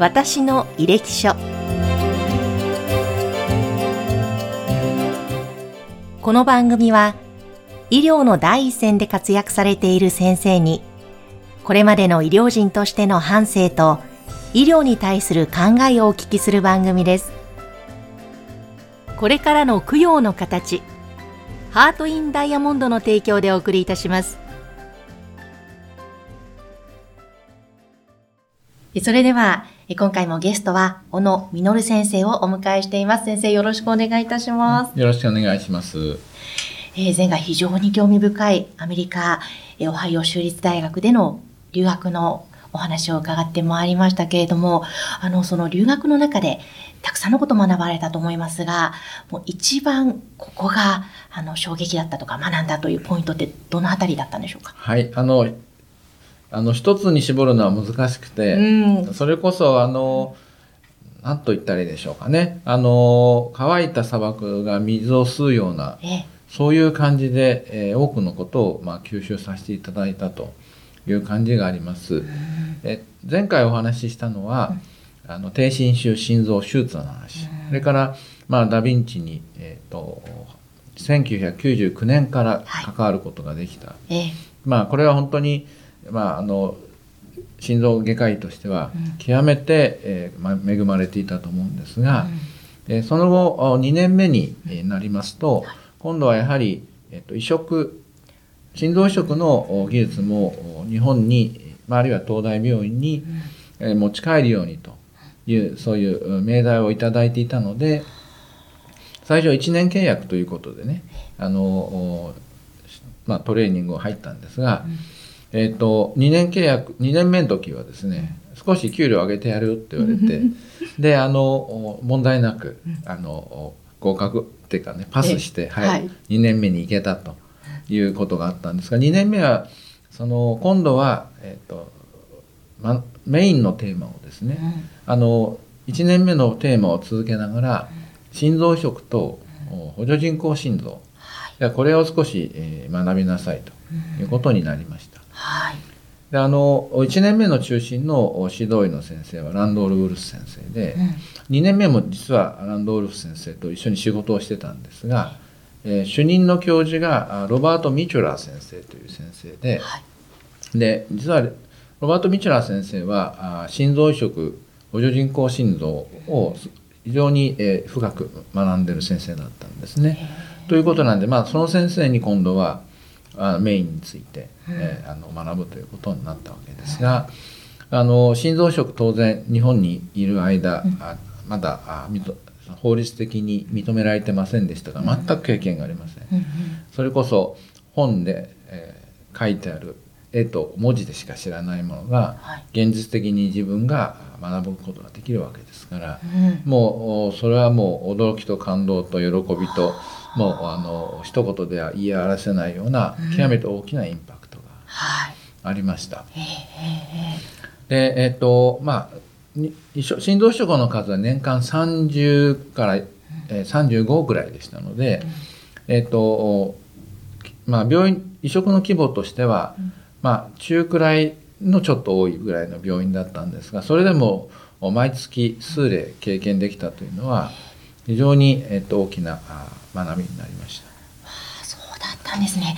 私の履歴書。この番組は医療の第一線で活躍されている先生にこれまでの医療人としての反省と医療に対する考えをお聞きする番組です。これからの供養の形ハートインダイヤモンドの提供でお送りいたします。それでは今回もゲストは小野実先生をお迎えしています。先生よろしくお願いいたします。よろしくお願いします。えー、前回非常に興味深いアメリカ、えー、オハイオ州立大学での留学のお話を伺ってまいりましたけれども、あの、その留学の中でたくさんのこと学ばれたと思いますが、もう一番ここが、あの、衝撃だったとか学んだというポイントってどのあたりだったんでしょうか？はい、あの、あの、一つに絞るのは難しくて、うん、それこそ、あの、何と言ったらいいでしょうかね。あの、乾いた砂漠が水を吸うような、えそういう感じで、えー、多くのことを、まあ、吸収させていただいたという感じがあります。え前回お話ししたのは、あの低心臭心臓手術の話、それから、まあ、ダ・ヴィンチに、えーと、1999年から関わることができた、はい、まあこれは本当に、まあ、あの心臓外科医としては極めて、えーまあ、恵まれていたと思うんですが、うん、えー、その後2年目になりますと、今度はやはり、えーと移植心臓移植の技術も日本に、あるいは東大病院に持ち帰るようにという、そういう命題をいただいていたので、最初1年契約ということでね、あの、まあ、トレーニングを入ったんですが、えっ、と、2年契約、2年目の時はですね、少し給料上げてやるって言われて、で、あの、問題なく、あの、合格っていうかね、パスして、はい、2年目に行けたと。いうことがあったんですが2年目はその今度は、えーとま、メインのテーマをですね、うん、あの1年目のテーマを続けながら、心臓移植と補助人工心臓、はい、これを少し、えー、学びなさいということになりました。はい、であの1年目の中心の指導医の先生はランドール・ウルフ先生で、うん、2年目も実はランドールフ先生と一緒に仕事をしてたんですが、えー、主任の教授がロバート・ミチュラー先生という先生で、はい、で実はロバート・ミチュラー先生は心臓移植補助人工心臓を非常に、えー、深く学んでる先生だったんですね。ということなんで、まあ、その先生に今度はあメインについて、えー、あの学ぶということになったわけですが、あの心臓移植当然日本にいる間、あまだあ法律的に認められてませんでしたが全く経験がありません、うん、それこそ本で、えー、書いてある絵と文字でしか知らないものが、現実的に自分が学ぶことができるわけですから、うん、もうそれはもう驚きと感動と喜びともうあの一言では言い表せないような極めて大きなインパクトがありました。うん、でえっ、ー、とまあ心臓移植の数は年間30から、えー、35ぐらいでしたので、えっ、ー、とまあ、病院移植の規模としては、まあ、中くらいのちょっと多いぐらいの病院だったんですがそれでも毎月数例経験できたというのは非常に、えっと、大きな学びになりました。そうだったんですね。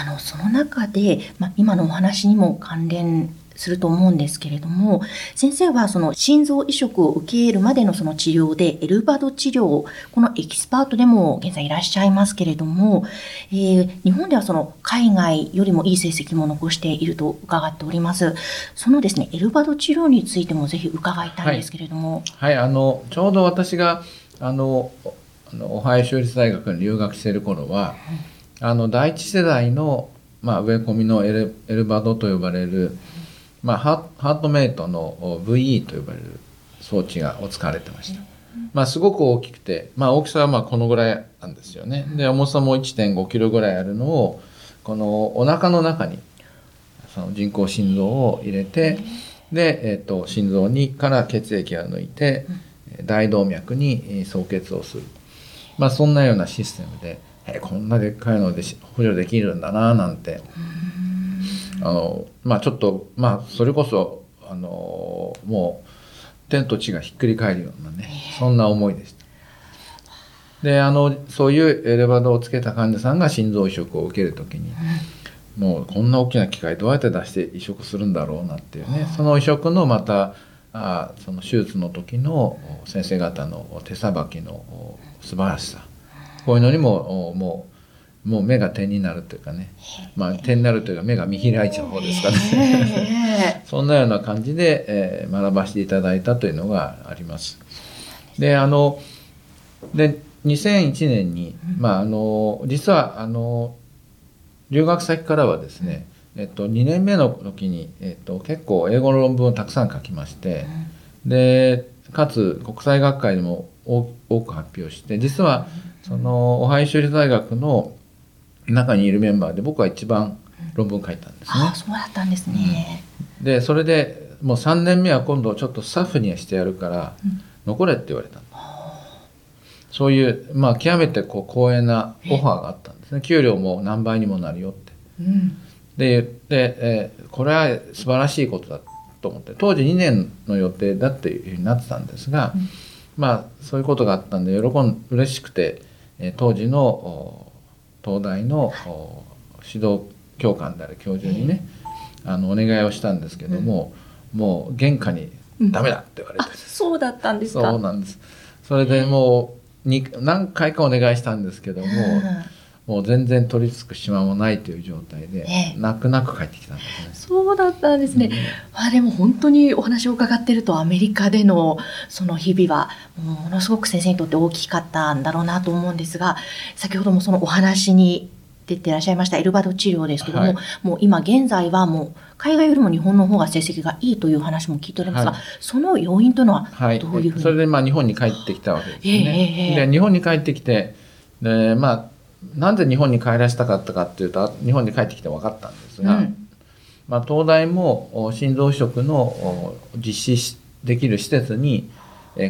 あのその中で、まあ、今のお話にも関連すると思うんですけれども、先生はその心臓移植を受け入れるまでのその治療で、 LVAD治療、このエキスパートでも現在いらっしゃいますけれども、えー、日本ではその海外よりもいい成績も残していると伺っております。そのですね、 LVAD治療についてもぜひ伺いたいんですけれども。はい、はい、あの、ちょうど私が、あの、あのオハイオ州立大学に留学している頃は、あの第一世代の、まあ、植え込みのエルエルバドと呼ばれる、まあ、ハートメイトの VE と呼ばれる装置がを使われてました。まあ、すごく大きくて、まあ、大きさはまあこのぐらいなんですよね。で重さも1.5キロぐらいあるのをこのお腹の中にその人工心臓を入れてで、えー、と心臓にから血液を抜いて大動脈に送血をする、まあ、そんなようなシステムで、えー、こんなでっかいので補助できるんだななんてあのまあちょっとまあそれこそあのもう天と地がひっくり返るようなねそんな思いでした。であのそういうエレバードをつけた患者さんが心臓移植を受ける時に、うん、もうこんな大きな機械どうやって出して移植するんだろうなっていうね、その移植のまたあその手術の時の先生方の手さばきの素晴らしさ。こういうのにももうもう目が点になるというかね、まあ、点になるというか目が見開いちゃう方ですかね。そんなような感じで、えー、学ばせていただいたというのがあります。であので2001年に、まあ、あの実はあの留学先からはですね、えっと、2年目の時に、えっと、結構英語の論文をたくさん書きまして、でかつ国際学会でも多く発表して実はそのオハイ州立大学の中にいるメンバーで僕は一番論文書いたんですね。あそうだったんですね。うん、でそれでもう3年目は今度ちょっとスタッフにはしてやるから残れって言われた、うん、そういうまあ極めてこう光栄なオファーがあったんですね給料も何倍にもなるよって。うん、で言って、えー、これは素晴らしいことだと思って当時2年の予定だっていうふうになってたんですが、うん、まあそういうことがあったんで喜ん嬉しくて、えー、当時の東大の指導教官である教授にね、あのお願いをしたんですけども、もう原価に「ダメだ」って言われて、そうだったんですか。そうなんです。それでもうに何回かお願いしたんですけども、もう全然取り付く島もないという状態で、ええ、泣く泣く帰ってきたんですね。そうだったんですね。うん、あでも本当にお話を伺ってるとアメリカでのその日々はものすごく先生にとって大きかったんだろうなと思うんですが、先ほどもそのお話に出てらっしゃいましたエルバド治療ですけども、はい、もう今現在はもう海外よりも日本の方が成績がいいという話も聞いておりますが、はい、その要因というのはどういうふうに、はい、それでまあ日本に帰ってきたわけですね。えー、で日本に帰ってきてでまあなんで日本に帰らせたかったかっていうと日本に帰ってきて分かったんですが、うん、まあ、東大も心臓移植の実施できる施設に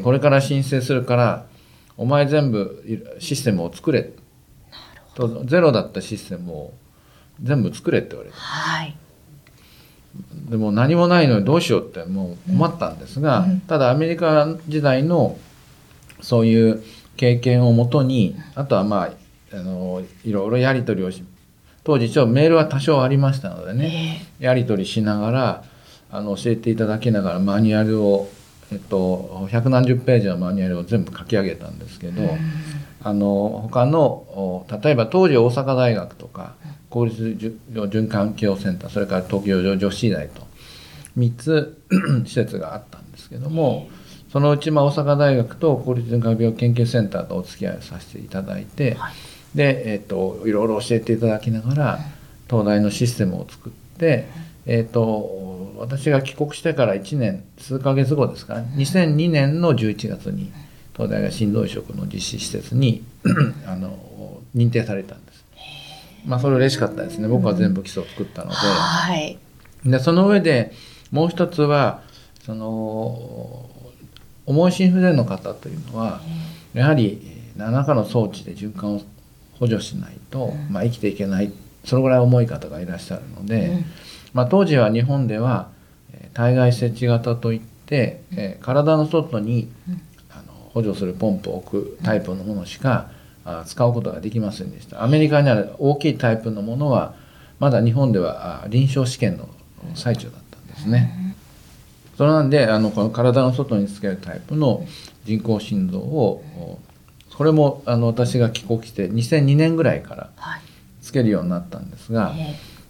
これから申請するからお前全部システムを作れ。とゼロだったシステムを全部作れって言われて、はい、でも何もないのにどうしようってもう困ったんですが、うん、ただアメリカ時代のそういう経験をもとにあとはまああのいろいろやり取りをし当時ちょメールは多少ありましたのでね、えー、やり取りしながらあの教えていただきながらマニュアルを、えっと、百何十ページのマニュアルを全部書き上げたんですけど、あの他の例えば当時大阪大学とか公立循環器用センターそれから東京女子医大と3つ 施設があったんですけども。そのうちま大阪大学と公立循環病研究センターとお付き合いをさせていただいて、はいで、えーと、いろいろ教えていただきながら東大のシステムを作って、えーと、私が帰国してから1年数ヶ月後ですかね。2002年の11月に東大が心臓移植の実施施設にあの認定されたんです。まあそれ嬉しかったですね。僕は全部基礎を作ったので,、はい、でその上でもう一つはその重い心不全の方というのはやはり何らかの装置で循環を補助しないと、まあ、生きていけないそのぐらい重い方がいらっしゃるので、まあ、当時は日本では体外設置型といって、え体の外にあの補助するポンプを置くタイプのものしか使うことができませんでした。アメリカにある大きいタイプのものはまだ日本では臨床試験の最中だったんですね。それなんであのこの体の外につけるタイプの人工心臓をこれもあの私が帰国して2002年ぐらいからつけるようになったんですが、はい、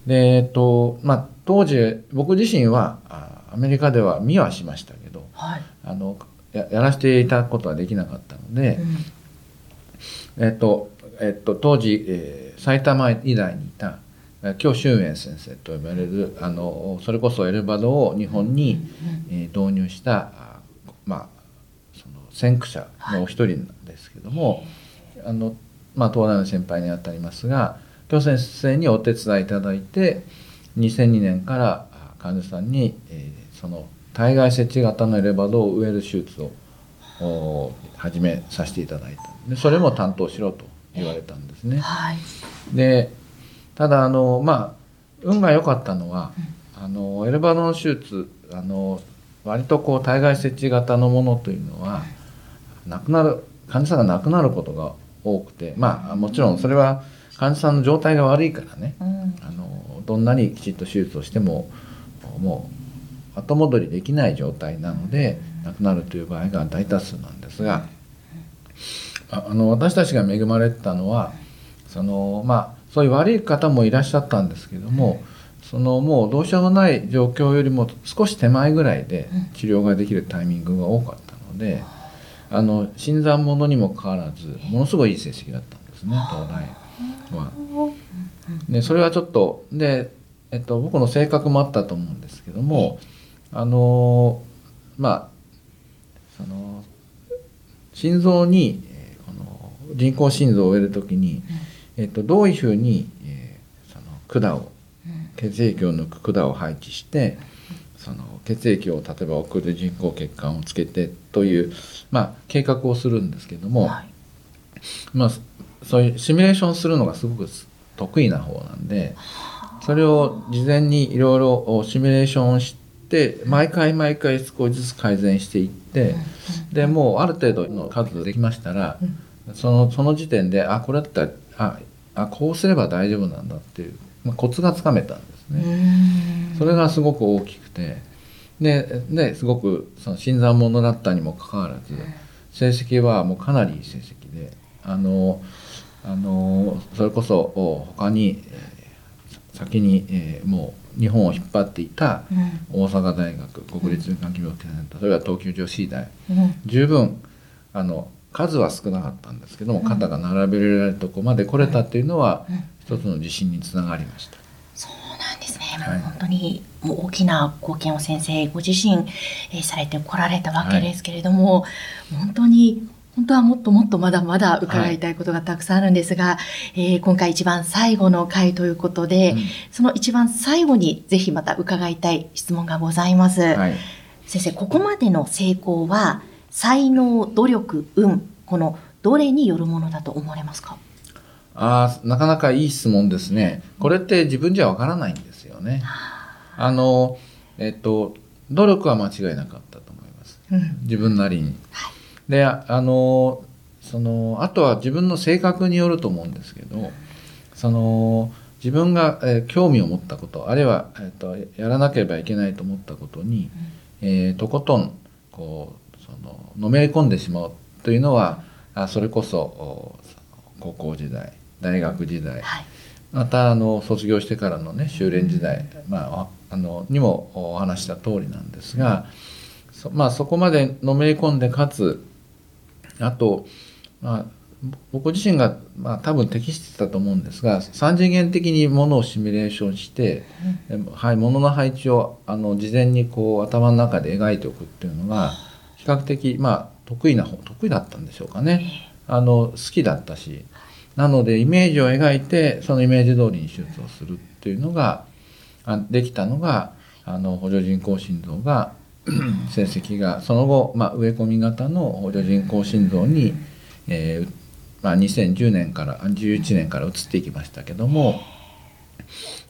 でえっとまあ、当時僕自身はアメリカでは見はしましたけど、はい、あのややらせていただくことはできなかったので、うん、えっとえっと、当時、えー、埼玉医大にいた京修円先生と呼ばれるあのそれこそエルバドを日本に、うん、えー、導入したまあ先駆者のお一人ですけども、あのまあ、東大の先輩にあたりますが京先生にお手伝いいただいて2002年から患者さんに、えー、その体外設置型のエレバドを植える手術を始めさせていただいたでそれも担当しろと言われたんですね。はい、でただあのまあ運が良かったのは、うん、あのエレバドの手術あの割とこう体外設置型のものというのは亡くなる患者さんが亡くなることが多くてまあもちろんそれは患者さんの状態が悪いからね、うん、あのどんなにきちっと手術をしてももう後戻りできない状態なので亡くなるという場合が大多数なんですがあの私たちが恵まれてたのはそのまあそういう悪い方もいらっしゃったんですけども、そのもうどうしようもない状況よりも少し手前ぐらいで治療ができるタイミングが多かったので、あの新参者にもかかわらずものすごいいい成績だったんですね東大は。でそれはちょっとで、えっと、僕の性格もあったと思うんですけどもあのまあその心臓にこの人工心臓を植える時に、えっと、どういうふうに、えー、その管を血液を抜く管を配置してその血液を例えば送る人工血管をつけてという、まあ、計画をするんですけども、はい、まあ、そういうシミュレーションするのがすごく得意な方なんでそれを事前にいろいろシミュレーションして毎回毎回少しずつ改善していってでもうある程度の数できましたらそのその時点であこれだったらああこうすれば大丈夫なんだっていうまあ、コツがつかめたんですね。それがすごく大きくてでですごくその新参者だったにもかかわらず成績はもうかなりいい成績であのあのそれこそ他に、えー、先に、えー、もう日本を引っ張っていた大阪大学、国立環境病気センターそれから東京女子医大、うん、十分あの数は少なかったんですけども肩が並べられるとこまで来れたっていうのは、一つの自信につながりました。い、本当にもう大きな貢献を先生ご自身、えー、されてこられたわけですけれども、はい、本当に本当はもっともっとまだまだ伺いたいことがたくさんあるんですが、はい、えー、今回一番最後の回ということで、うん、その一番最後にぜひまた伺いたい質問がございます。はい、先生、ここまでの成功は才能、努力、運、このどれによるものだと思われますか？あなかなかいい質問ですね。これって自分じゃわからないんですよね。あの、えっと、努力は間違いなかったと思います。自分なりに。で、あの、その、あとは自分の性格によると思うんですけど、その、自分が、えー、興味を持ったこと、あるいは、えーと、やらなければいけないと思ったことに、えー、とことん、こう、その、のめり込んでしまうというのは、あそれこそ、高校時代、大学時代、はい、またあの卒業してからのね修練時代、まあ、あのにもお話した通りなんですが、そまあ、そこまでのめり込んでかつあと、まあ、僕自身が、まあ、多分適してたと思うんですが3次元的にものをシミュレーションして、うん、はい、ものの配置をあの事前にこう頭の中で描いておくっていうのが比較的、まあ、得意な方得意だったんでしょうかね。あの好きだったしなのでイメージを描いてそのイメージ通りに手術をするっていうのができたのがあの補助人工心臓が 成績がその後、まあ、植え込み型の補助人工心臓に、えーまあ、2010年から11年から移っていきましたけども、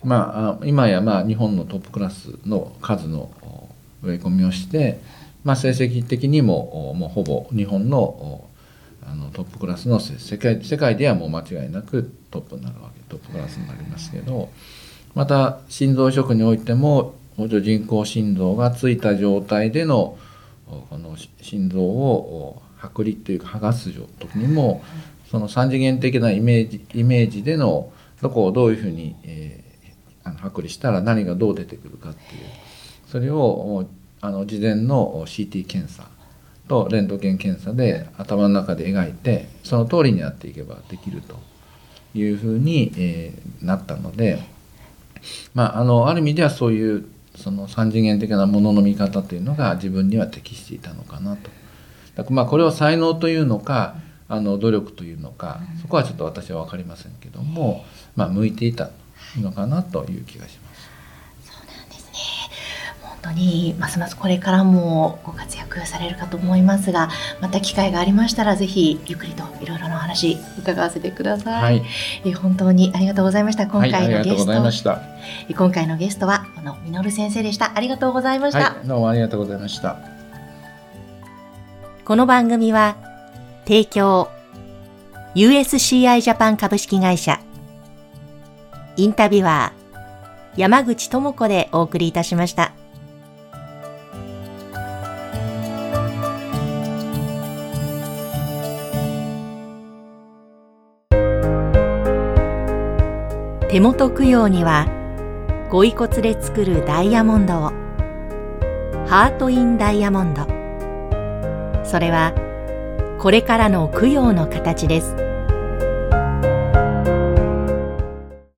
まあ、今やまあ日本のトップクラスの数の植え込みをして、まあ、成績的にももうほぼ日本のあのトップクラスの世界世界ではもう間違いなくトップになるわけトップクラスになりますけどまた心臓移植においても補助人工心臓がついた状態でのこの心臓を剥離というか剥がす時にもその3次元的なイメージイメージでのどこをどういうふうに、えー、あの剥離したら何がどう出てくるかっていうそれをあの事前の CT 検査とレントゲン検査で頭の中で描いてその通りにやっていけばできるというふうに、えー、なったので、まあ、あのある意味ではそういうその三次元的なものの見方というのが自分には適していたのかなと。だからまあこれを才能というのかあの努力というのかそこはちょっと私は分かりませんけども、まあ、向いていたのかなという気がします。当にますますこれからもご活躍されるかと思いますがまた機会がありましたらぜひゆっくりといろいろなお話伺わせてください、はい、え本当にありがとうございました。今回のゲスト、はい、今回のゲストはこのみのる先生でした。ありがとうございました、はい、どうもありがとうございました。この番組は提供 USCI ジャパン株式会社。インタビュアー山口智子でお送りいたしました。手元供養にはご遺骨で作るダイヤモンドを。ハート・イン・ダイヤモンド。それはこれからの供養の形です。